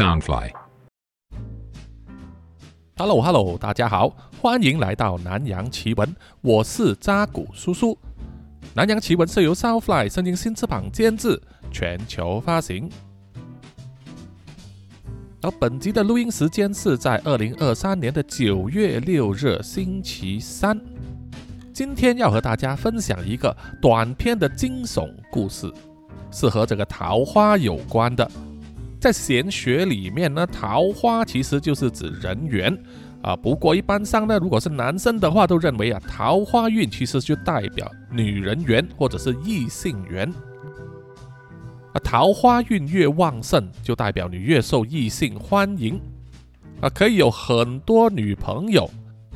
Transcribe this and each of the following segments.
Soundfly。Hello Hello，大家好，欢迎来到南洋奇闻，我是扎古叔叔。南洋奇闻是由 Soundfly 声音新翅膀监制，全球发行。而本集的录音时间是在二零二三年的九月六日星期三。今天要和大家分享一个短篇的惊悚故事，是和这个桃花有关的。在玄学里面呢，桃花其实就是指人缘啊。不过一般上呢，如果是男生的话，都认为啊，桃花运其实就代表女人缘或者是异性缘。啊，桃花运越旺盛，就代表你越受异性欢迎啊，可以有很多女朋友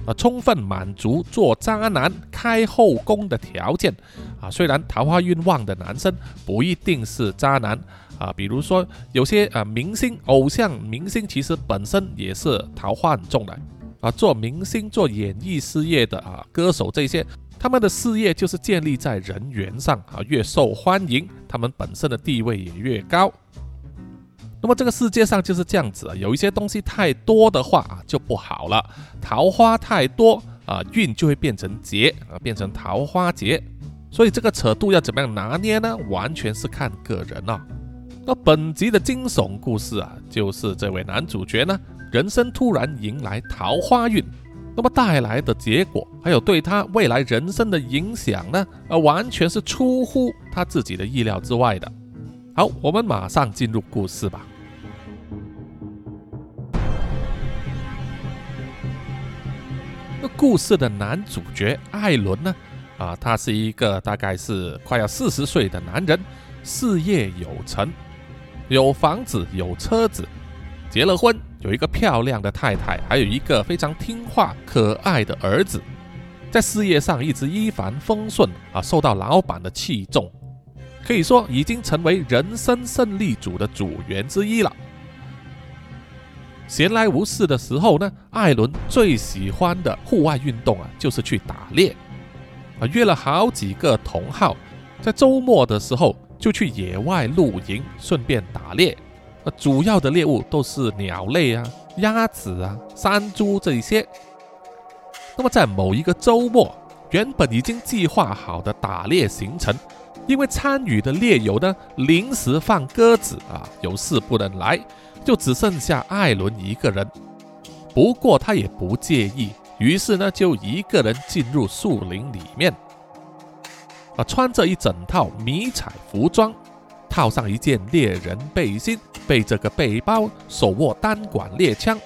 啊，充分满足做渣男开后宫的条件啊。虽然桃花运旺的男生不一定是渣男。啊，比如说有些啊明星、偶像明星，其实本身也是桃花很重的啊。做明星、做演艺事业的啊，歌手这些，他们的事业就是建立在人缘上啊，越受欢迎，他们本身的地位也越高。那么这个世界上就是这样子啊，有一些东西太多的话啊就不好了，桃花太多啊，运就会变成劫啊，变成桃花劫。所以这个尺度要怎么样拿捏呢？完全是看个人啊。那本集的惊悚故事啊，就是这位男主角呢，人生突然迎来桃花运，那么带来的结果，还有对他未来人生的影响呢，呃，完全是出乎他自己的意料之外的。好，我们马上进入故事吧。那故事的男主角艾伦呢，啊，他是一个大概是快要四十岁的男人，事业有成。有房子，有车子，结了婚，有一个漂亮的太太，还有一个非常听话可爱的儿子，在事业上一直一帆风顺啊，受到老板的器重，可以说已经成为人生胜利组的组员之一了。闲来无事的时候呢，艾伦最喜欢的户外运动啊，就是去打猎啊，约了好几个同好，在周末的时候。就去野外露营，顺便打猎。呃，主要的猎物都是鸟类啊、鸭子啊、山猪这一些。那么在某一个周末，原本已经计划好的打猎行程，因为参与的猎友呢临时放鸽子啊，有事不能来，就只剩下艾伦一个人。不过他也不介意，于是呢就一个人进入树林里面。啊，穿着一整套迷彩服装，套上一件猎人背心，背着个背包，手握单管猎枪，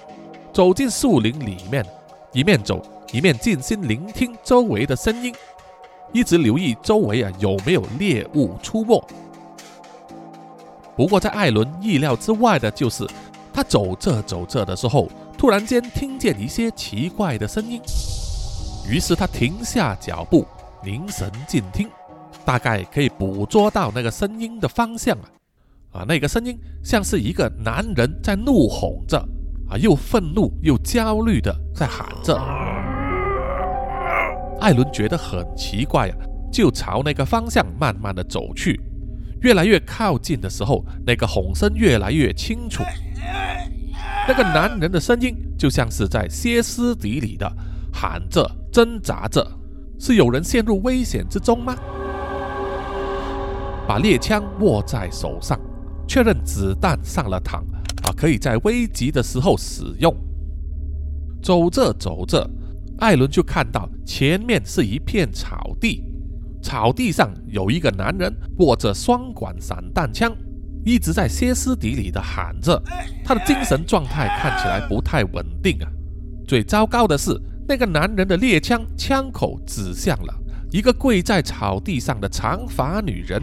走进树林里面，一面走一面静心聆听周围的声音，一直留意周围啊有没有猎物出没。不过在艾伦意料之外的就是，他走着走着的时候，突然间听见一些奇怪的声音，于是他停下脚步。凝神静听，大概可以捕捉到那个声音的方向啊！啊，那个声音像是一个男人在怒吼着，啊，又愤怒又焦虑的在喊着。艾伦觉得很奇怪啊，就朝那个方向慢慢的走去。越来越靠近的时候，那个吼声越来越清楚。那个男人的声音就像是在歇斯底里的喊着、挣扎着。是有人陷入危险之中吗？把猎枪握在手上，确认子弹上了膛啊，可以在危急的时候使用。走着走着，艾伦就看到前面是一片草地，草地上有一个男人握着双管散弹枪，一直在歇斯底里的喊着，他的精神状态看起来不太稳定啊。最糟糕的是。那个男人的猎枪枪口指向了一个跪在草地上的长发女人。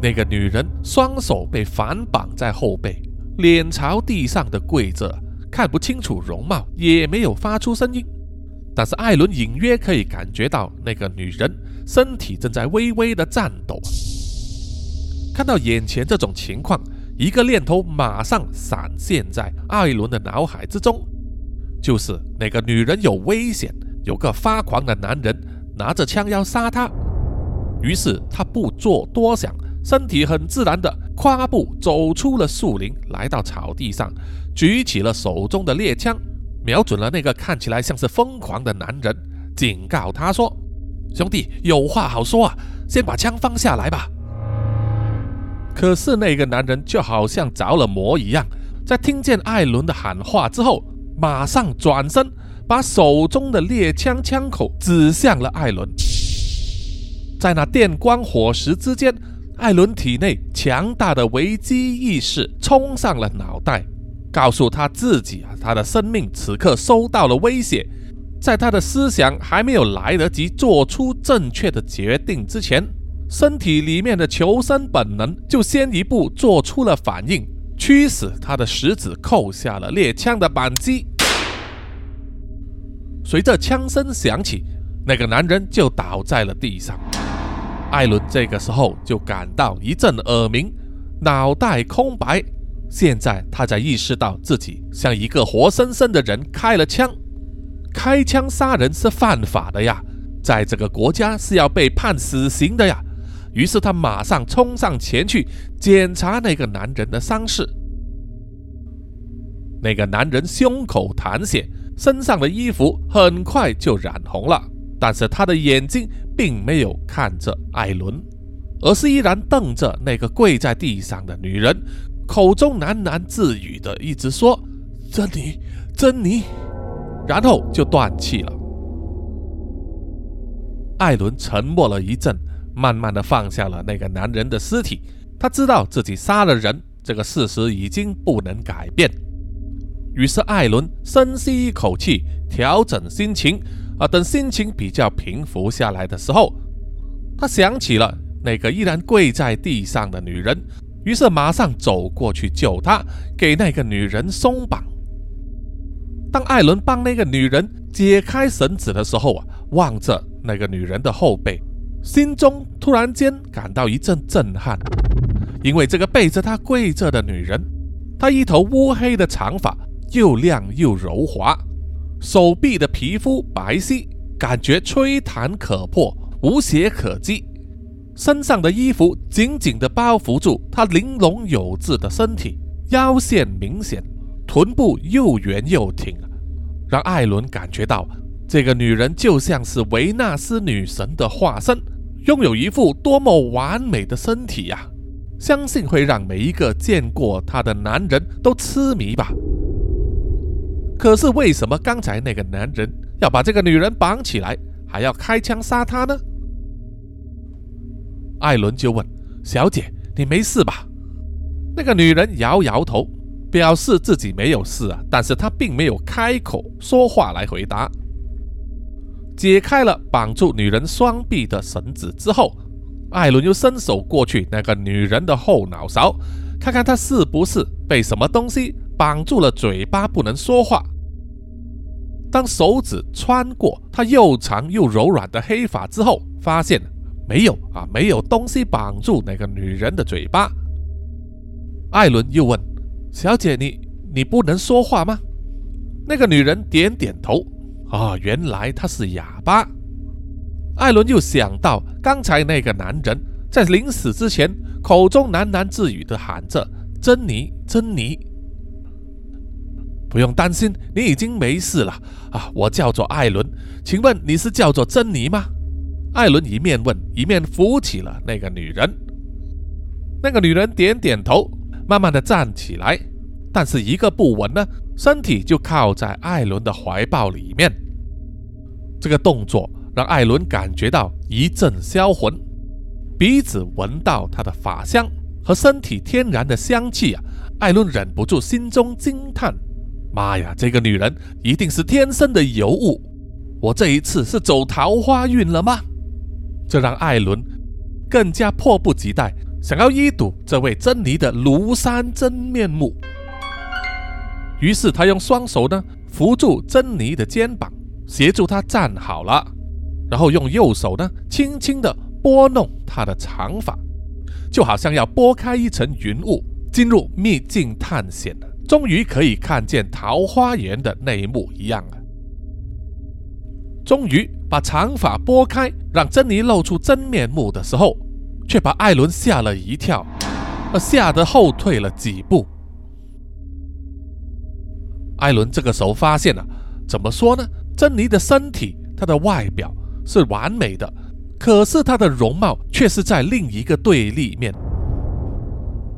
那个女人双手被反绑在后背，脸朝地上的跪着，看不清楚容貌，也没有发出声音。但是艾伦隐约可以感觉到那个女人身体正在微微的颤抖。看到眼前这种情况，一个念头马上闪现在艾伦的脑海之中。就是那个女人有危险，有个发狂的男人拿着枪要杀他。于是他不做多想，身体很自然的跨步走出了树林，来到草地上，举起了手中的猎枪，瞄准了那个看起来像是疯狂的男人，警告他说：“兄弟，有话好说啊，先把枪放下来吧。”可是那个男人就好像着了魔一样，在听见艾伦的喊话之后，马上转身，把手中的猎枪枪口指向了艾伦。在那电光火石之间，艾伦体内强大的危机意识冲上了脑袋，告诉他自己啊，他的生命此刻受到了威胁。在他的思想还没有来得及做出正确的决定之前，身体里面的求生本能就先一步做出了反应，驱使他的食指扣下了猎枪的扳机。随着枪声响起，那个男人就倒在了地上。艾伦这个时候就感到一阵耳鸣，脑袋空白。现在他才意识到自己向一个活生生的人开了枪，开枪杀人是犯法的呀，在这个国家是要被判死刑的呀。于是他马上冲上前去检查那个男人的伤势。那个男人胸口淌血，身上的衣服很快就染红了。但是他的眼睛并没有看着艾伦，而是依然瞪着那个跪在地上的女人，口中喃喃自语的一直说：“珍妮，珍妮。”然后就断气了。艾伦沉默了一阵，慢慢的放下了那个男人的尸体。他知道自己杀了人，这个事实已经不能改变。于是艾伦深吸一口气，调整心情。啊，等心情比较平复下来的时候，他想起了那个依然跪在地上的女人，于是马上走过去救她，给那个女人松绑。当艾伦帮那个女人解开绳子的时候啊，望着那个女人的后背，心中突然间感到一阵震撼，因为这个背着他跪着的女人，她一头乌黑的长发，又亮又柔滑。手臂的皮肤白皙，感觉吹弹可破，无懈可击。身上的衣服紧紧地包覆住她玲珑有致的身体，腰线明显，臀部又圆又挺，让艾伦感觉到这个女人就像是维纳斯女神的化身，拥有一副多么完美的身体呀！相信会让每一个见过她的男人都痴迷吧。可是为什么刚才那个男人要把这个女人绑起来，还要开枪杀她呢？艾伦就问：“小姐，你没事吧？”那个女人摇摇头，表示自己没有事啊，但是她并没有开口说话来回答。解开了绑住女人双臂的绳子之后，艾伦又伸手过去那个女人的后脑勺，看看她是不是被什么东西。绑住了嘴巴，不能说话。当手指穿过她又长又柔软的黑发之后，发现没有啊，没有东西绑住那个女人的嘴巴。艾伦又问：“小姐，你你不能说话吗？”那个女人点点头。啊，原来她是哑巴。艾伦又想到刚才那个男人在临死之前口中喃喃自语的喊着：“珍妮，珍妮。”不用担心，你已经没事了啊！我叫做艾伦，请问你是叫做珍妮吗？艾伦一面问，一面扶起了那个女人。那个女人点点头，慢慢的站起来，但是一个不稳呢，身体就靠在艾伦的怀抱里面。这个动作让艾伦感觉到一阵销魂，鼻子闻到她的发香和身体天然的香气啊！艾伦忍不住心中惊叹。妈呀，这个女人一定是天生的尤物！我这一次是走桃花运了吗？这让艾伦更加迫不及待，想要一睹这位珍妮的庐山真面目。于是他用双手呢扶住珍妮的肩膀，协助她站好了，然后用右手呢轻轻地拨弄她的长发，就好像要拨开一层云雾，进入秘境探险了。终于可以看见桃花源的内幕一样了。终于把长发拨开，让珍妮露出真面目的时候，却把艾伦吓了一跳。而吓得后退了几步。艾伦这个时候发现了，怎么说呢？珍妮的身体，她的外表是完美的，可是她的容貌却是在另一个对立面。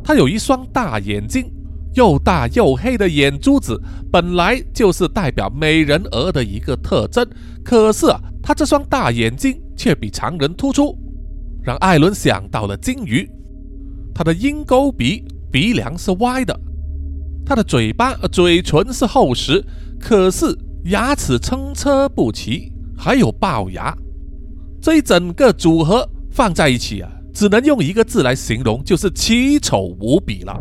她有一双大眼睛，又大又黑的眼珠子，本来就是代表美人儿的一个特征。可是啊，她这双大眼睛却比常人突出，让艾伦想到了金鱼。她的鹰钩鼻，鼻梁是歪的。他的嘴巴、嘴唇是厚实，可是牙齿参差不齐，还有龅牙。这一整个组合放在一起啊，只能用一个字来形容，就是奇丑无比了。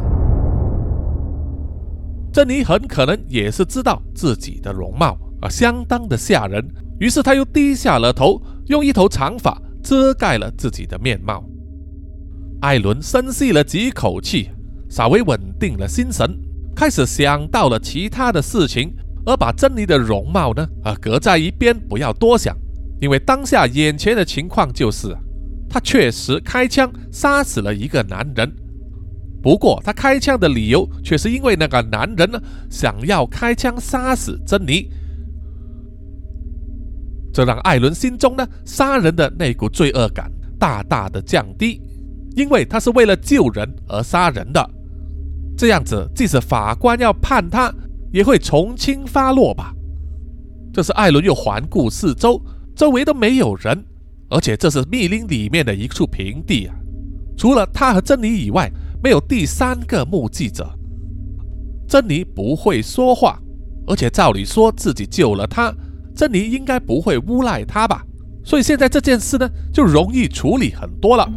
珍妮很可能也是知道自己的容貌啊，相当的吓人，于是他又低下了头，用一头长发遮盖了自己的面貌。艾伦深吸了几口气，稍微稳定了心神。开始想到了其他的事情，而把珍妮的容貌呢啊搁在一边，不要多想，因为当下眼前的情况就是，他确实开枪杀死了一个男人。不过他开枪的理由却是因为那个男人呢想要开枪杀死珍妮，这让艾伦心中呢杀人的那股罪恶感大大的降低，因为他是为了救人而杀人的。这样子，即使法官要判他，也会从轻发落吧。这时，艾伦又环顾四周，周围都没有人，而且这是密林里面的一处平地啊，除了他和珍妮以外，没有第三个目击者。珍妮不会说话，而且照理说自己救了他，珍妮应该不会诬赖他吧？所以现在这件事呢，就容易处理很多了。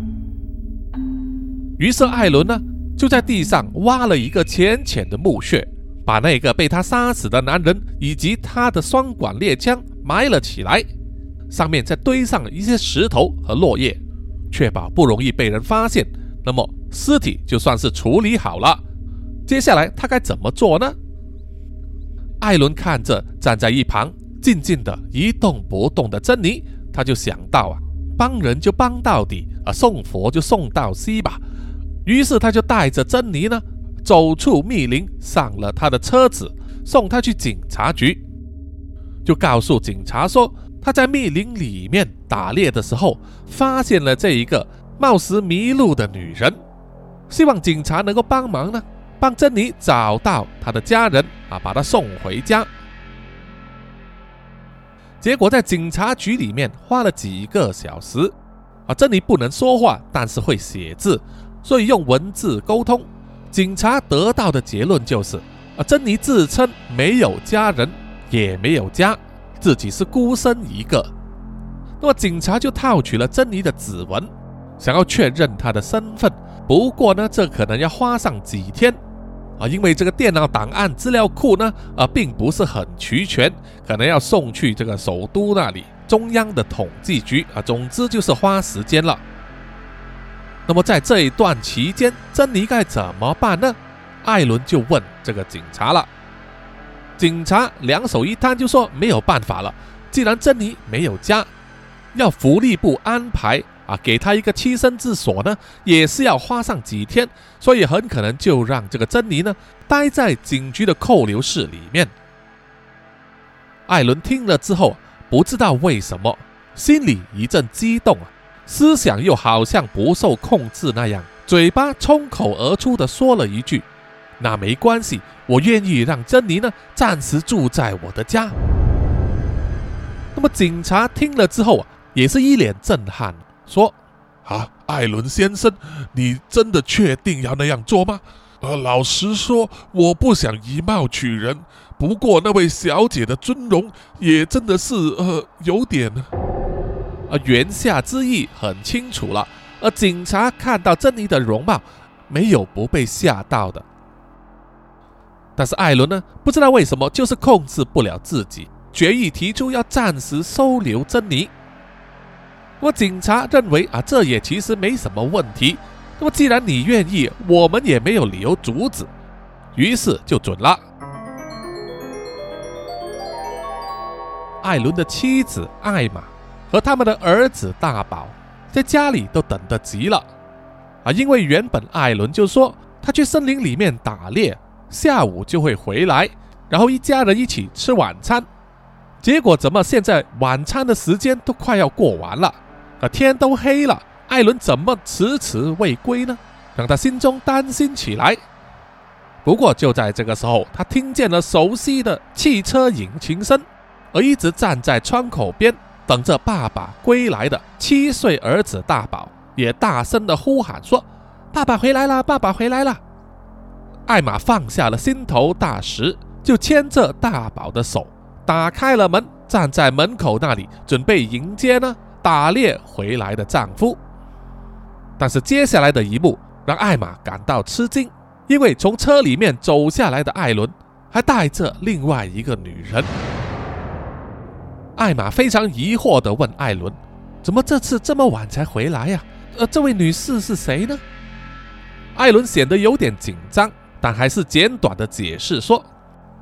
于是，艾伦呢？就在地上挖了一个浅浅的墓穴，把那个被他杀死的男人以及他的双管猎枪埋了起来，上面再堆上一些石头和落叶，确保不容易被人发现。那么尸体就算是处理好了。接下来他该怎么做呢？艾伦看着站在一旁静静的一动不动的珍妮，他就想到啊，帮人就帮到底啊，送佛就送到西吧。于是他就带着珍妮呢，走出密林，上了他的车子，送他去警察局，就告诉警察说他在密林里面打猎的时候，发现了这一个貌似迷路的女人，希望警察能够帮忙呢，帮珍妮找到她的家人啊，把她送回家。结果在警察局里面花了几个小时，啊，珍妮不能说话，但是会写字。所以用文字沟通，警察得到的结论就是：啊，珍妮自称没有家人，也没有家，自己是孤身一个。那么警察就套取了珍妮的指纹，想要确认她的身份。不过呢，这可能要花上几天啊，因为这个电脑档案资料库呢，啊，并不是很齐全，可能要送去这个首都那里中央的统计局啊。总之就是花时间了。那么在这一段期间，珍妮该怎么办呢？艾伦就问这个警察了。警察两手一摊，就说没有办法了。既然珍妮没有家，要福利部安排啊，给他一个栖身之所呢，也是要花上几天，所以很可能就让这个珍妮呢待在警局的扣留室里面。艾伦听了之后，不知道为什么心里一阵激动啊。思想又好像不受控制那样，嘴巴冲口而出的说了一句：“那没关系，我愿意让珍妮呢暂时住在我的家。”那么警察听了之后啊，也是一脸震撼，说：“啊，艾伦先生，你真的确定要那样做吗？”呃，老实说，我不想以貌取人，不过那位小姐的尊容也真的是呃有点。啊言下之意很清楚了，而警察看到珍妮的容貌，没有不被吓到的。但是艾伦呢，不知道为什么就是控制不了自己，决意提出要暂时收留珍妮。那么警察认为啊，这也其实没什么问题。那么既然你愿意，我们也没有理由阻止，于是就准了。艾伦的妻子艾玛。和他们的儿子大宝在家里都等得急了，啊，因为原本艾伦就说他去森林里面打猎，下午就会回来，然后一家人一起吃晚餐。结果怎么现在晚餐的时间都快要过完了，天都黑了，艾伦怎么迟迟未归呢？让他心中担心起来。不过就在这个时候，他听见了熟悉的汽车引擎声，而一直站在窗口边等着爸爸归来的七岁儿子大宝也大声的呼喊说：“爸爸回来了，爸爸回来了！”艾玛放下了心头大石，就牵着大宝的手，打开了门，站在门口那里，准备迎接呢打猎回来的丈夫。但是接下来的一幕让艾玛感到吃惊。因为从车里面走下来的艾伦还带着另外一个女人，艾玛非常疑惑地问艾伦：“怎么这次这么晚才回来呀？呃，这位女士是谁呢？”艾伦显得有点紧张，但还是简短的解释说：“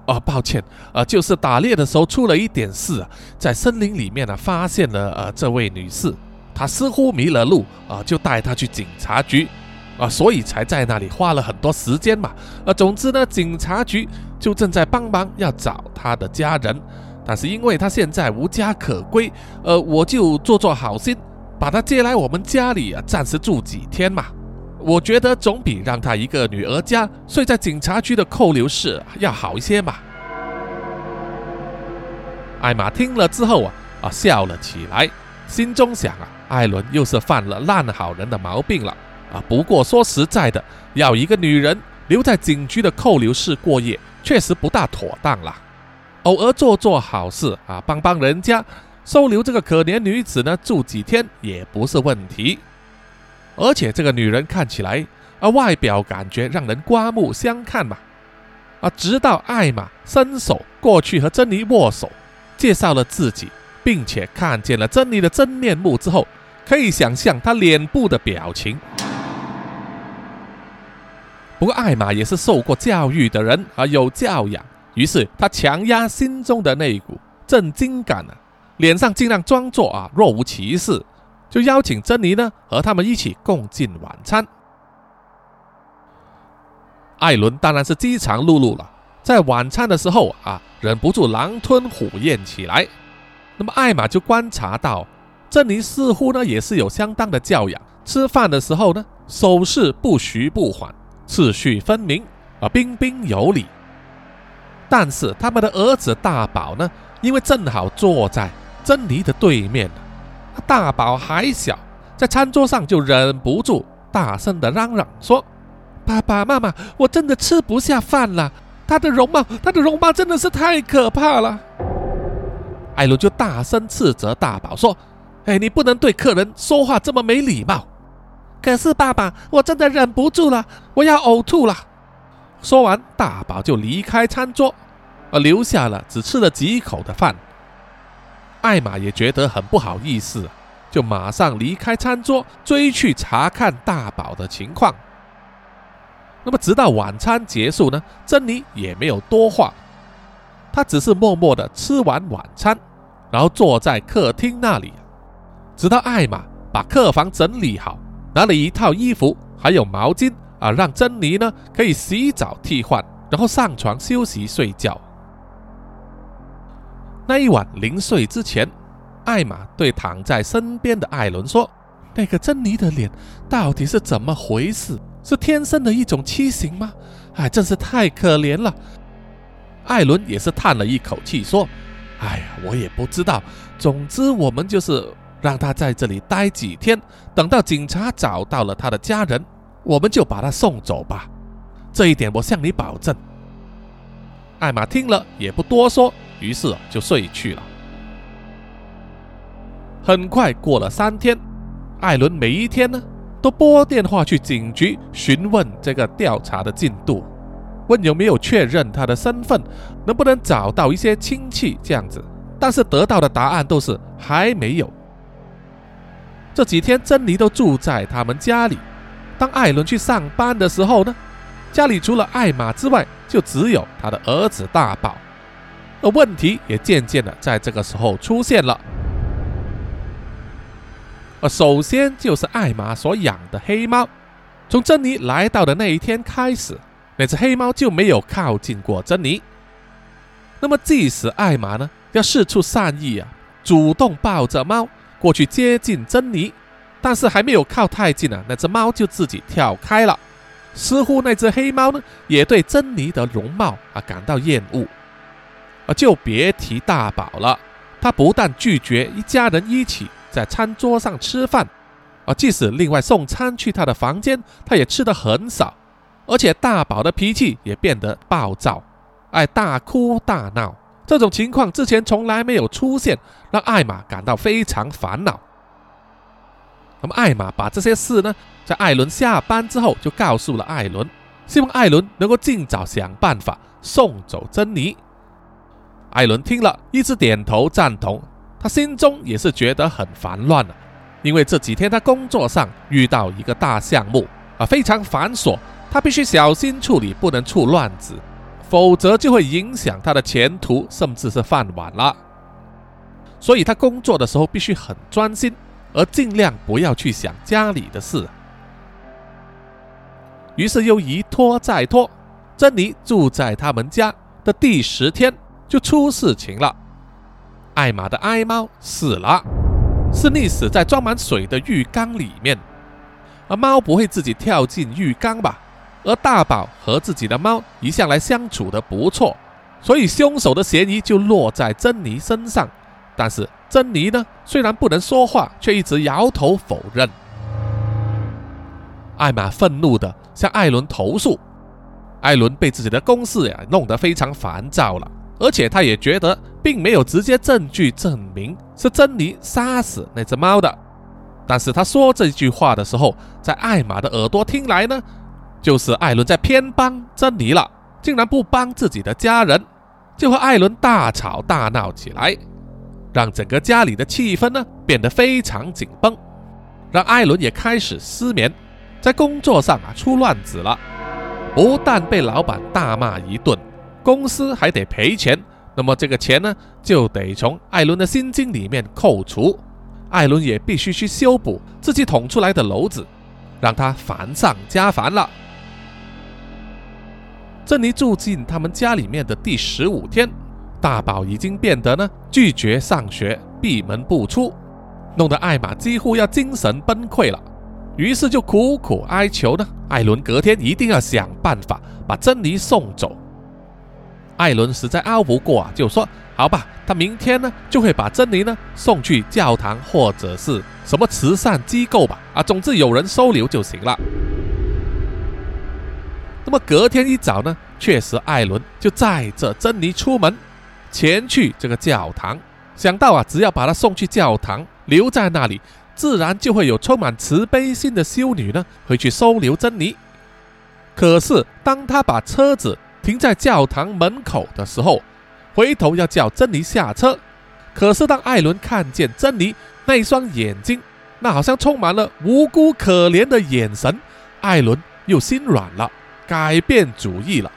啊，抱歉，呃，就是打猎的时候出了一点事啊，在森林里面呢发现了呃这位女士，她似乎迷了路啊，就带她去警察局。”啊，所以才在那里花了很多时间嘛。呃，总之呢，警察局就正在帮忙要找他的家人，但是因为他现在无家可归，呃，我就做做好心，把他接来我们家里啊，暂时住几天嘛。我觉得总比让他一个女儿家睡在警察局的扣留室要好一些嘛。艾玛听了之后啊啊笑了起来，心中想啊，艾伦又是犯了烂好人的毛病了。啊，不过说实在的，要一个女人留在警局的扣留室过夜，确实不大妥当啦。偶尔做做好事啊，帮帮人家，收留这个可怜女子呢，住几天也不是问题。而且这个女人看起来啊，外表感觉让人刮目相看嘛。啊，直到艾玛伸手过去和珍妮握手，介绍了自己，并且看见了珍妮的真面目之后，可以想象她脸部的表情。不过艾玛也是受过教育的人啊，有教养，于是他强压心中的那一股震惊感啊，脸上尽量装作啊若无其事，就邀请珍妮呢和他们一起共进晚餐。艾伦当然是饥肠辘辘了，在晚餐的时候啊，忍不住狼吞虎咽起来。那么艾玛就观察到，珍妮似乎呢也是有相当的教养，吃饭的时候呢手势不徐不缓。次序分明啊，彬彬有礼。但是他们的儿子大宝呢，因为正好坐在珍妮的对面，大宝还小，在餐桌上就忍不住大声的嚷嚷说：“爸爸妈妈，我真的吃不下饭了！他的容貌，他的容貌真的是太可怕了。”艾伦就大声斥责大宝说：“哎，你不能对客人说话这么没礼貌。”可是爸爸，我真的忍不住了，我要呕吐了。说完，大宝就离开餐桌，而留下了只吃了几口的饭。艾玛也觉得很不好意思，就马上离开餐桌，追去查看大宝的情况。那么，直到晚餐结束呢，珍妮也没有多话，她只是默默的吃完晚餐，然后坐在客厅那里，直到艾玛把客房整理好。拿了一套衣服，还有毛巾啊，让珍妮呢可以洗澡替换，然后上床休息睡觉。那一晚临睡之前，艾玛对躺在身边的艾伦说：“那个珍妮的脸到底是怎么回事？是天生的一种畸形吗？哎，真是太可怜了。”艾伦也是叹了一口气说：“哎呀，我也不知道。总之，我们就是……”让他在这里待几天，等到警察找到了他的家人，我们就把他送走吧。这一点我向你保证。艾玛听了也不多说，于是就睡去了。很快过了三天，艾伦每一天呢都拨电话去警局询问这个调查的进度，问有没有确认他的身份，能不能找到一些亲戚这样子。但是得到的答案都是还没有。这几天，珍妮都住在他们家里。当艾伦去上班的时候呢，家里除了艾玛之外，就只有他的儿子大宝。而问题也渐渐的在这个时候出现了。而首先就是艾玛所养的黑猫，从珍妮来到的那一天开始，那只黑猫就没有靠近过珍妮。那么，即使艾玛呢要试出善意啊，主动抱着猫过去接近珍妮，但是还没有靠太近啊，那只猫就自己跳开了。似乎那只黑猫呢也对珍妮的容貌啊感到厌恶，啊，就别提大宝了。他不但拒绝一家人一起在餐桌上吃饭，啊，即使另外送餐去他的房间，他也吃得很少。而且大宝的脾气也变得暴躁，爱大哭大闹。这种情况之前从来没有出现，让艾玛感到非常烦恼。那么艾玛把这些事呢，在艾伦下班之后就告诉了艾伦，希望艾伦能够尽早想办法送走珍妮。艾伦听了一直点头赞同，他心中也是觉得很烦乱了，因为这几天他工作上遇到一个大项目啊，非常繁琐，他必须小心处理，不能出乱子，否则就会影响他的前途，甚至是饭碗了。所以他工作的时候必须很专心，而尽量不要去想家里的事。于是又一拖再拖，珍妮住在他们家的第十天。就出事情了，艾玛的爱猫死了，是溺死在装满水的浴缸里面。而猫不会自己跳进浴缸吧？而大宝和自己的猫一向来相处的不错，所以凶手的嫌疑就落在珍妮身上。但是珍妮呢，虽然不能说话，却一直摇头否认。艾玛愤怒的向艾伦投诉，艾伦被自己的公事呀弄得非常烦躁了。而且他也觉得，并没有直接证据证明是珍妮杀死那只猫的。但是他说这句话的时候，在艾玛的耳朵听来呢，就是艾伦在偏帮珍妮了，竟然不帮自己的家人，就和艾伦大吵大闹起来，让整个家里的气氛呢变得非常紧绷，让艾伦也开始失眠，在工作上啊出乱子了，不但被老板大骂一顿。公司还得赔钱，那么这个钱呢，就得从艾伦的薪金里面扣除。艾伦也必须去修补自己捅出来的篓子，让他烦上加烦了。珍妮住进他们家里面的第十五天，大宝已经变得呢拒绝上学，闭门不出，弄得艾玛几乎要精神崩溃了。于是就苦苦哀求呢，艾伦隔天一定要想办法把珍妮送走。艾伦实在拗不过啊，就说：“好吧，他明天呢就会把珍妮呢送去教堂或者是什么慈善机构吧，啊，总之有人收留就行了。”那么隔天一早呢，确实艾伦就载着珍妮出门，前去这个教堂。想到啊，只要把他送去教堂，留在那里，自然就会有充满慈悲心的修女呢回去收留珍妮。可是当他把车子停在教堂门口的时候，回头要叫珍妮下车。可是当艾伦看见珍妮那一双眼睛，那好像充满了无辜可怜的眼神，艾伦又心软了，改变主意了。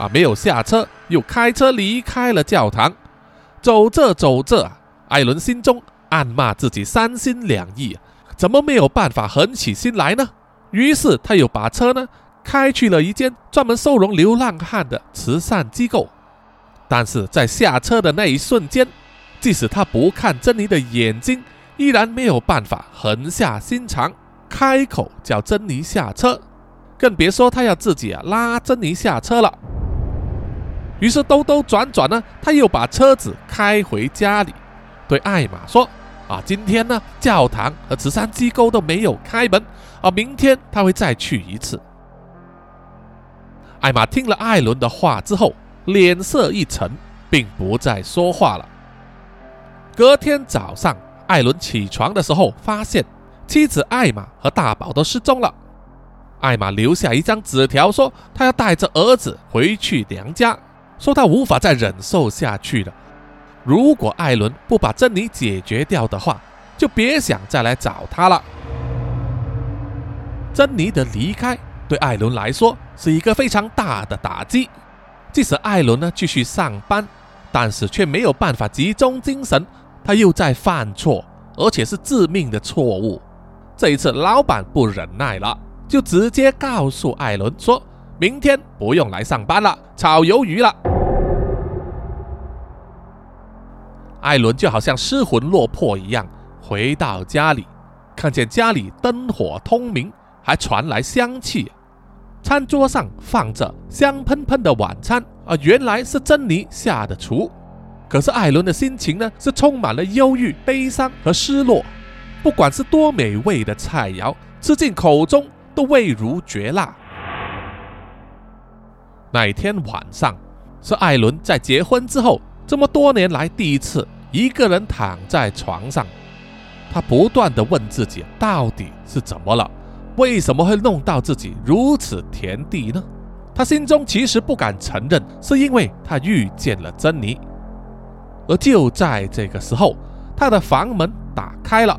啊，没有下车，又开车离开了教堂。走着走着，艾伦心中暗骂自己三心两意，怎么没有办法狠起心来呢？于是他又把车呢。开去了一间专门收容流浪汉的慈善机构，但是在下车的那一瞬间，即使他不看珍妮的眼睛，依然没有办法狠下心肠开口叫珍妮下车，更别说他要自己啊拉珍妮下车了。于是兜兜转转呢，他又把车子开回家里，对艾玛说：“啊，今天呢，教堂和慈善机构都没有开门，啊，明天他会再去一次。”艾玛听了艾伦的话之后，脸色一沉，并不再说话了。隔天早上，艾伦起床的时候，发现妻子艾玛和大宝都失踪了。艾玛留下一张纸条，说她要带着儿子回去娘家，说他无法再忍受下去了。如果艾伦不把珍妮解决掉的话，就别想再来找他了。珍妮的离开。对艾伦来说是一个非常大的打击，即使艾伦呢继续上班，但是却没有办法集中精神，他又在犯错，而且是致命的错误。这一次，老板不忍耐了，就直接告诉艾伦说：“明天不用来上班了，炒鱿鱼了。”艾伦就好像失魂落魄一样回到家里，看见家里灯火通明，还传来香气，餐桌上放着香喷喷的晚餐啊，原来是珍妮下的厨。可是艾伦的心情呢，是充满了忧郁、悲伤和失落。不管是多美味的菜肴，吃进口中都味如绝辣。那天晚上，是艾伦在结婚之后这么多年来第一次一个人躺在床上。他不断的问自己，到底是怎么了？为什么会弄到自己如此田地呢？他心中其实不敢承认，是因为他遇见了珍妮。而就在这个时候，他的房门打开了。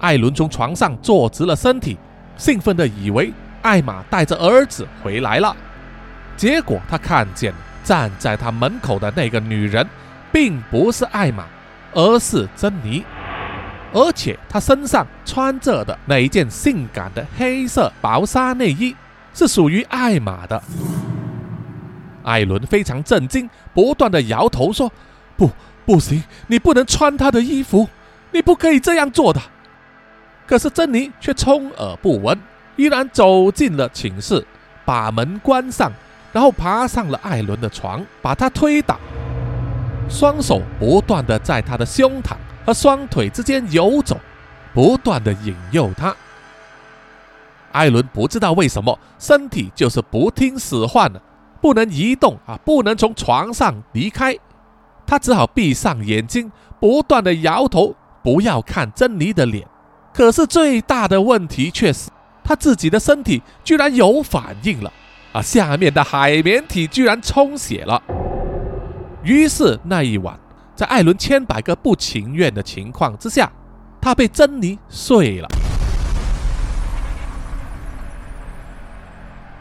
艾伦从床上坐直了身体，兴奋地以为艾玛带着儿子回来了。结果他看见站在他门口的那个女人，并不是艾玛，而是珍妮。而且她身上穿着的那一件性感的黑色薄纱内衣，是属于艾玛的。艾伦非常震惊，不断的摇头说：“不，不行，你不能穿她的衣服，你不可以这样做的。”可是珍妮却充耳不闻，依然走进了寝室，把门关上，然后爬上了艾伦的床，把他推倒，双手不断的在他的胸膛和双腿之间游走，不断的引诱他。艾伦不知道为什么，身体就是不听使唤的，不能移动啊，不能从床上离开，他只好闭上眼睛，不断的摇头，不要看珍妮的脸。可是最大的问题却是，他自己的身体居然有反应了啊！下面的海绵体居然充血了。于是那一晚，在艾伦千百个不情愿的情况之下，他被珍妮睡了。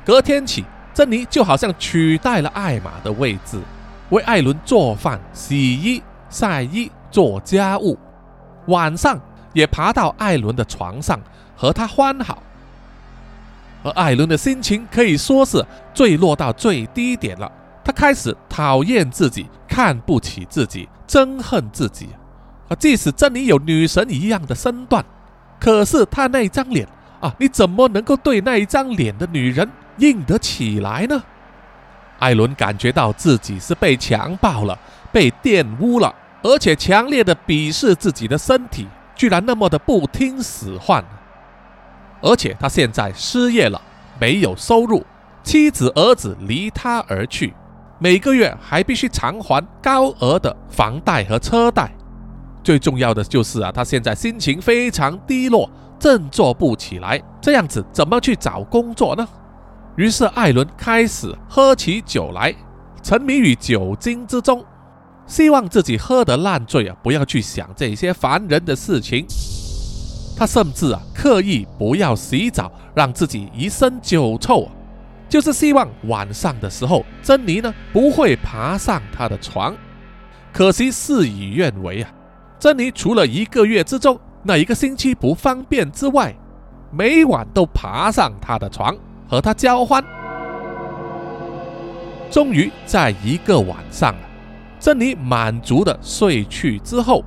隔天起，珍妮就好像取代了艾玛的位置，为艾伦做饭、洗衣、晒衣、做家务，晚上。也爬到艾伦的床上和他欢好，而艾伦的心情可以说是坠落到最低点了。他开始讨厌自己，看不起自己，憎恨自己。啊，即使珍妮有女神一样的身段，可是她那张脸啊，你怎么能够对那一张脸的女人硬得起来呢？艾伦感觉到自己是被强暴了，被玷污了，而且强烈的鄙视自己的身体。居然那么的不听使唤，而且他现在失业了，没有收入，妻子儿子离他而去，每个月还必须偿还高额的房贷和车贷。最重要的就是啊，他现在心情非常低落，振作不起来，这样子怎么去找工作呢？于是艾伦开始喝起酒来，沉迷于酒精之中。希望自己喝得烂醉啊，不要去想这些烦人的事情。他甚至啊，刻意不要洗澡，让自己一身酒臭啊，就是希望晚上的时候，珍妮呢不会爬上他的床。可惜事与愿违啊，珍妮除了一个月之中那一个星期不方便之外，每晚都爬上他的床和他交欢。终于在一个晚上啊。珍妮满足的睡去之后，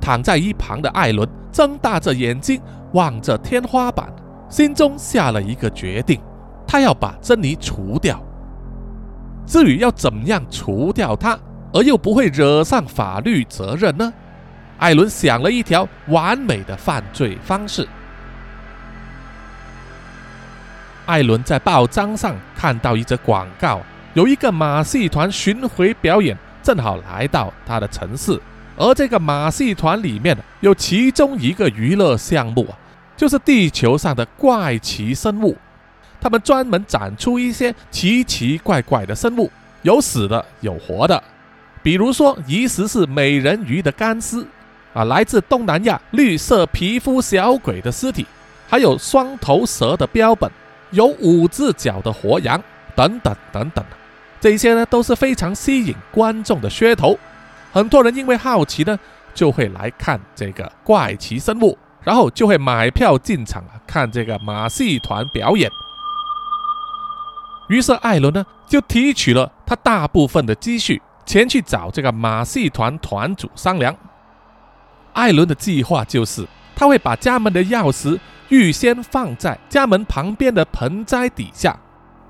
躺在一旁的艾伦睁大着眼睛望着天花板，心中下了一个决定：他要把珍妮除掉。至于要怎么样除掉她，而又不会惹上法律责任呢？艾伦想了一条完美的犯罪方式。艾伦在报章上看到一则广告，有一个马戏团巡回表演。正好来到他的城市，而这个马戏团里面有其中一个娱乐项目啊，就是地球上的怪奇生物。他们专门展出一些奇奇怪怪的生物，有死的，有活的。比如说，疑似是美人鱼的干尸啊，来自东南亚绿色皮肤小鬼的尸体，还有双头蛇的标本，有五只脚的活羊，等等等等。这些呢都是非常吸引观众的噱头，很多人因为好奇呢，就会来看这个怪奇生物，然后就会买票进场啊，看这个马戏团表演。于是艾伦呢，就提取了他大部分的积蓄，前去找这个马戏团团主商量。艾伦的计划就是，他会把家门的钥匙预先放在家门旁边的盆栽底下，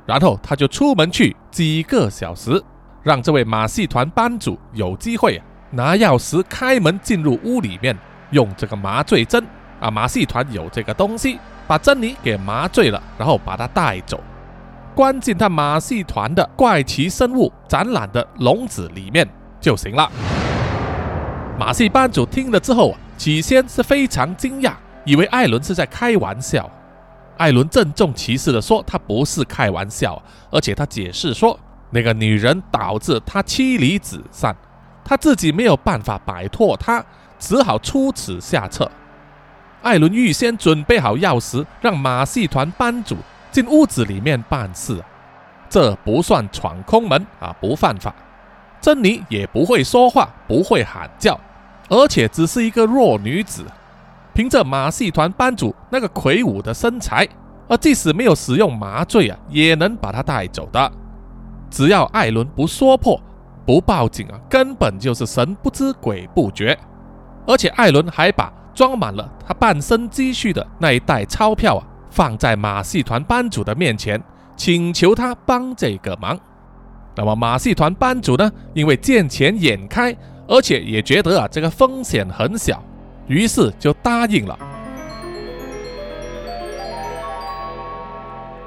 然后他就出门去几个小时，让这位马戏团班主有机会拿钥匙开门进入屋里面，用这个麻醉针啊，马戏团有这个东西，把珍妮给麻醉了，然后把她带走。关进他马戏团的怪奇生物展览的笼子里面就行了。马戏班主听了之后啊，起先是非常惊讶，以为艾伦是在开玩笑。艾伦郑重其事的说，他不是开玩笑，而且他解释说，那个女人导致他妻离子散，他自己没有办法摆脱她，只好出此下策。艾伦预先准备好钥匙，让马戏团班主。进屋子里面办事，这不算闯空门啊，不犯法。珍妮也不会说话，不会喊叫，而且只是一个弱女子，凭着马戏团班主那个魁梧的身材，而即使没有使用麻醉啊，也能把她带走的。只要艾伦不说破，不报警啊，根本就是神不知鬼不觉。而且艾伦还把装满了他半生积蓄的那一袋钞票啊。放在马戏团班主的面前，请求他帮这个忙。那么马戏团班主呢？因为见钱眼开，而且也觉得啊这个风险很小，于是就答应了。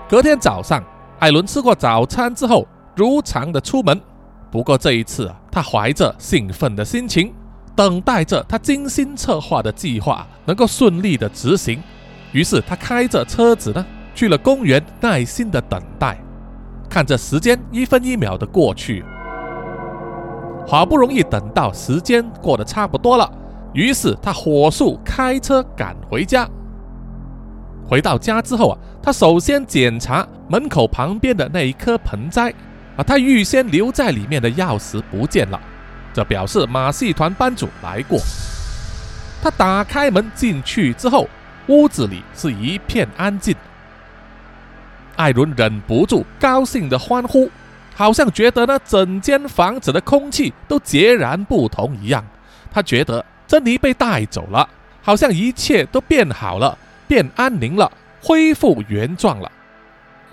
隔天早上，艾伦吃过早餐之后，如常的出门。不过这一次啊，他怀着兴奋的心情，等待着他精心策划的计划能够顺利的执行。于是他开着车子呢，去了公园，耐心的等待，看着时间一分一秒的过去。好不容易等到时间过得差不多了，于是他火速开车赶回家。回到家之后啊，他首先检查门口旁边的那一颗盆栽，啊，他预先留在里面的钥匙不见了，这表示马戏团班主来过。他打开门进去之后。屋子里是一片安静，艾伦忍不住高兴的欢呼，好像觉得呢整间房子的空气都截然不同一样。他觉得珍妮被带走了，好像一切都变好了，变安宁了，恢复原状了。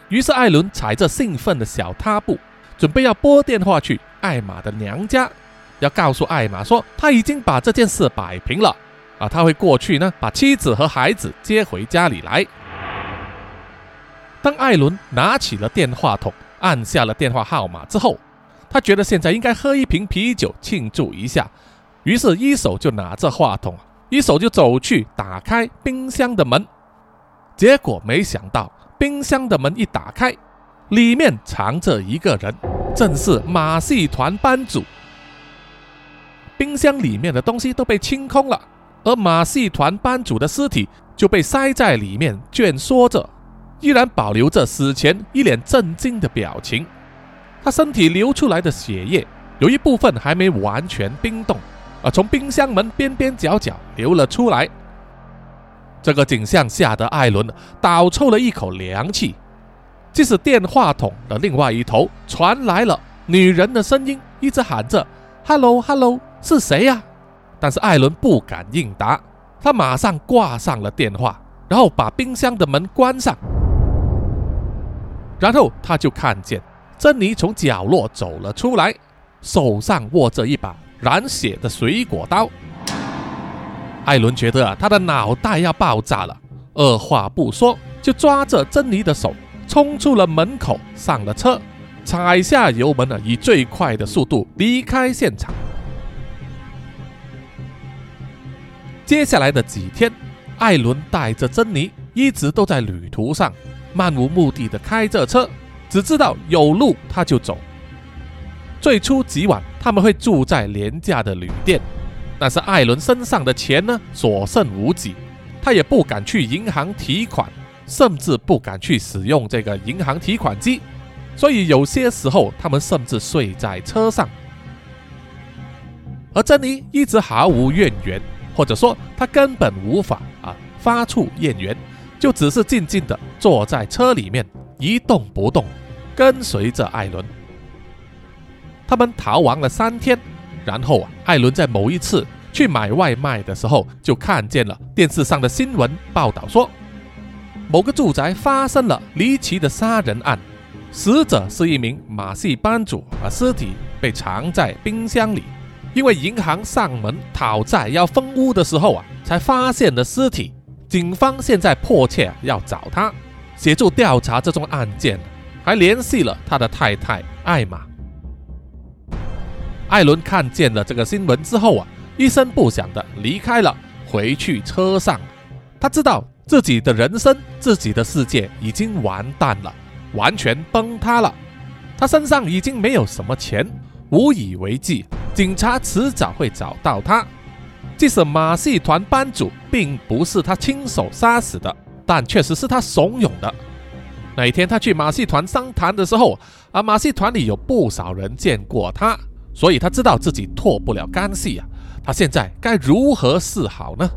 于是艾伦踩着兴奋的小踏步，准备要拨电话去艾玛的娘家，要告诉艾玛说他已经把这件事摆平了。啊，他会过去呢，把妻子和孩子接回家里来。当艾伦拿起了电话筒，按下了电话号码之后，他觉得现在应该喝一瓶啤酒庆祝一下，于是，一手就拿着话筒，一手就走去打开冰箱的门。结果没想到，冰箱的门一打开，里面藏着一个人，正是马戏团班主。冰箱里面的东西都被清空了。而马戏团班主的尸体就被塞在里面蜷缩着，依然保留着死前一脸震惊的表情。他身体流出来的血液有一部分还没完全冰冻，啊，从冰箱门边边角角流了出来。这个景象吓得艾伦倒抽了一口凉气。即使电话筒的另外一头传来了女人的声音，一直喊着 “Hello, Hello，是谁呀？”但是艾伦不敢应答，他马上挂上了电话，然后把冰箱的门关上，然后他就看见珍妮从角落走了出来，手上握着一把染血的水果刀。艾伦觉得啊，他的脑袋要爆炸了，二话不说就抓着珍妮的手冲出了门口，上了车，踩下油门啊，以最快的速度离开现场。接下来的几天，艾伦带着珍妮一直都在旅途上，漫无目的的开着车，只知道有路他就走。最初几晚他们会住在廉价的旅店，但是艾伦身上的钱呢所剩无几，他也不敢去银行提款，甚至不敢去使用这个银行提款机，所以有些时候他们甚至睡在车上。而珍妮一直毫无怨言。或者说，她根本无法啊发出怨言，就只是静静的坐在车里面一动不动，跟随着艾伦。他们逃亡了三天，然后啊，艾伦在某一次去买外卖的时候，就看见了电视上的新闻报道说，某个住宅发生了离奇的杀人案，死者是一名马戏班主，而尸体被藏在冰箱里。因为银行上门讨债要封屋的时候啊，才发现了尸体。警方现在迫切要找他协助调查这宗案件，还联系了他的太太艾玛。艾伦看见了这个新闻之后啊，一声不响的离开了，回去车上。他知道自己的人生、自己的世界已经完蛋了，完全崩塌了。他身上已经没有什么钱，无以为继。警察迟早会找到他，即使马戏团班主并不是他亲手杀死的，但确实是他怂恿的。那一天他去马戏团商谈的时候，啊，马戏团里有不少人见过他，所以他知道自己脱不了干系啊。他现在该如何是好呢？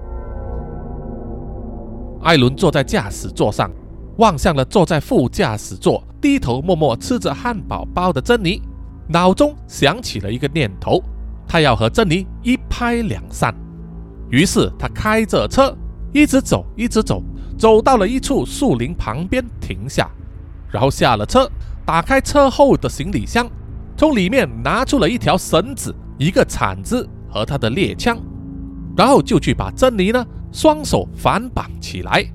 艾伦坐在驾驶座上，望向了坐在副驾驶座低头默默吃着汉堡包的珍妮。脑中想起了一个念头，他要和珍妮一拍两散。于是他开着车，一直走，一直走，走到了一处树林旁边停下，然后下了车，打开车后的行李箱，从里面拿出了一条绳子、一个铲子和他的猎枪，然后就去把珍妮呢双手反绑起来。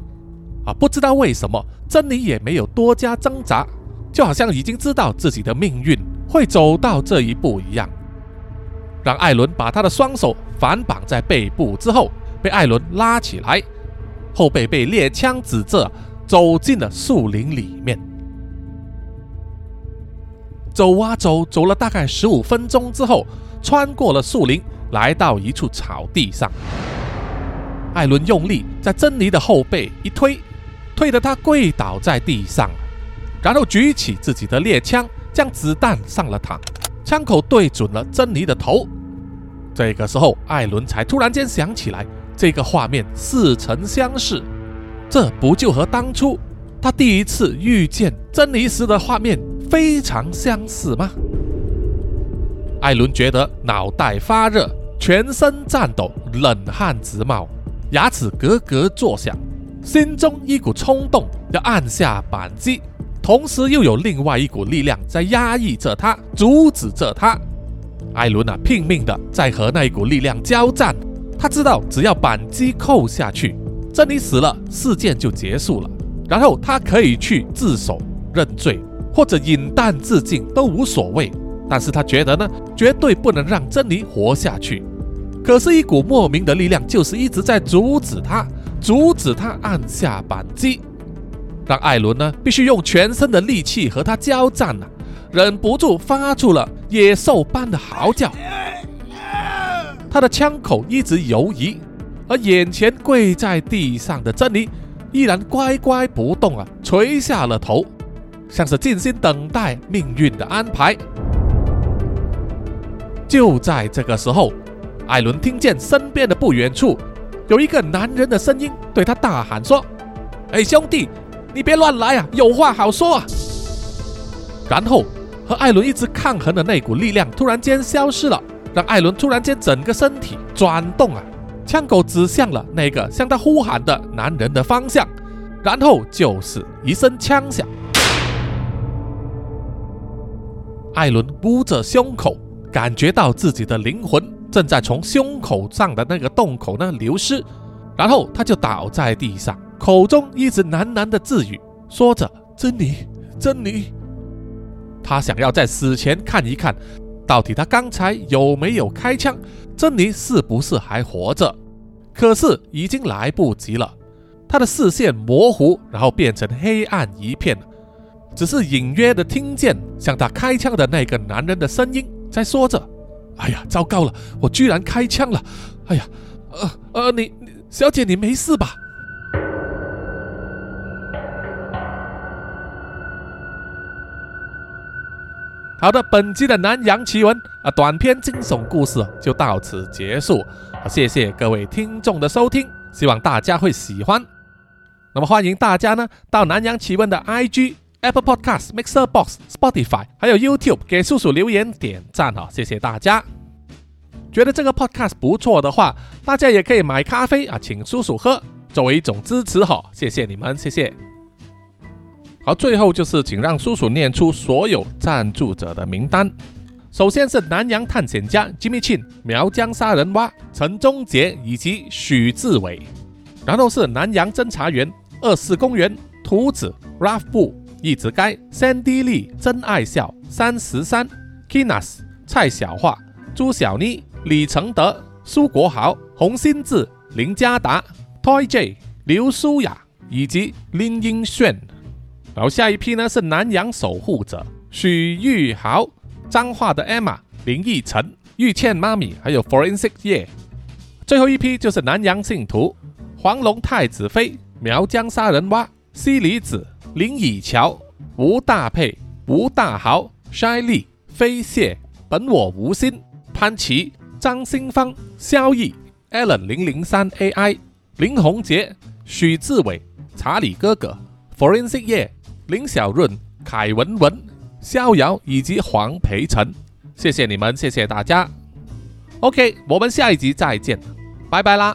啊，不知道为什么，珍妮也没有多加挣扎，就好像已经知道自己的命运。会走到这一步一样，让艾伦把他的双手反绑在背部之后，被艾伦拉起来，后背被猎枪指着，走进了树林里面。走啊走，走了大概十五分钟之后，穿过了树林，来到一处草地上。艾伦用力在珍妮的后背一推，推得她跪倒在地上，然后举起自己的猎枪。将子弹上了膛，枪口对准了珍妮的头。这个时候，艾伦才突然间想起来，这个画面似曾相识，这不就和当初他第一次遇见珍妮时的画面非常相似吗？艾伦觉得脑袋发热，全身颤抖，冷汗直冒，牙齿咯咯作响，心中一股冲动要按下扳机。同时又有另外一股力量在压抑着他，阻止着他。艾伦啊，拼命的在和那一股力量交战。他知道，只要扳机扣下去，珍妮死了，事件就结束了。然后他可以去自首认罪，或者饮弹自尽都无所谓。但是他觉得呢，绝对不能让珍妮活下去。可是，一股莫名的力量就是一直在阻止他，阻止他按下扳机。让艾伦呢必须用全身的力气和他交战呢，忍不住发出了野兽般的嚎叫。他的枪口一直游移，而眼前跪在地上的珍妮依然乖乖不动啊，垂下了头，像是静心等待命运的安排。就在这个时候，艾伦听见身边的不远处有一个男人的声音对他大喊说：“哎，兄弟！”你别乱来啊！有话好说啊！然后和艾伦一直抗衡的那股力量突然间消失了，让艾伦突然间整个身体转动啊，枪口指向了那个向他呼喊的男人的方向，然后就是一声枪响。艾伦捂着胸口，感觉到自己的灵魂正在从胸口上的那个洞口呢流失，然后他就倒在地上。口中一直喃喃的自语，说着：“珍妮，珍妮。”他想要在死前看一看，到底他刚才有没有开枪，珍妮是不是还活着？可是已经来不及了，他的视线模糊，然后变成黑暗一片，只是隐约的听见向他开枪的那个男人的声音在说着：“哎呀，糟糕了，我居然开枪了！哎呀，呃呃，你，小姐，你没事吧？”好的，本期的南洋奇闻啊，短篇惊悚故事就到此结束。谢谢各位听众的收听，希望大家会喜欢。那么欢迎大家呢到南洋奇闻的 IG、Apple Podcast、Mixer Box、Spotify 还有 YouTube 给叔叔留言点赞哦，谢谢大家。觉得这个 Podcast 不错的话，大家也可以买咖啡啊，请叔叔喝，作为一种支持哈，谢谢你们，谢谢。好，最后就是请让叔叔念出所有赞助者的名单。首先是南洋探险家 Jimmy Chin、苗疆杀人蛙陈忠杰以及许志伟，然后是南洋侦查员二四公园图子 Ralph 布一直该 Sandy Lee 真爱笑三十三 Kinas 蔡小桦朱小妮李承德苏国豪洪新志林家达 Toy J 刘舒雅以及林英炫。然后下一批呢是南洋守护者许玉豪、彰化的 Emma、林奕晨、玉倩妈咪，还有 Forensic 叶。最后一批就是南洋信徒黄龙太子妃、苗疆杀人蛙、西里子、林以乔、吴大佩、吴大豪、筛利、飞蟹、本我无心、潘琪、张新芳、萧毅、Allen 零零三 AI、林宏杰、许志伟、查理哥哥、Forensic 叶。林小润、凯文文、逍遥以及黄培成，谢谢你们，谢谢大家。OK，我们下一集再见，拜拜啦。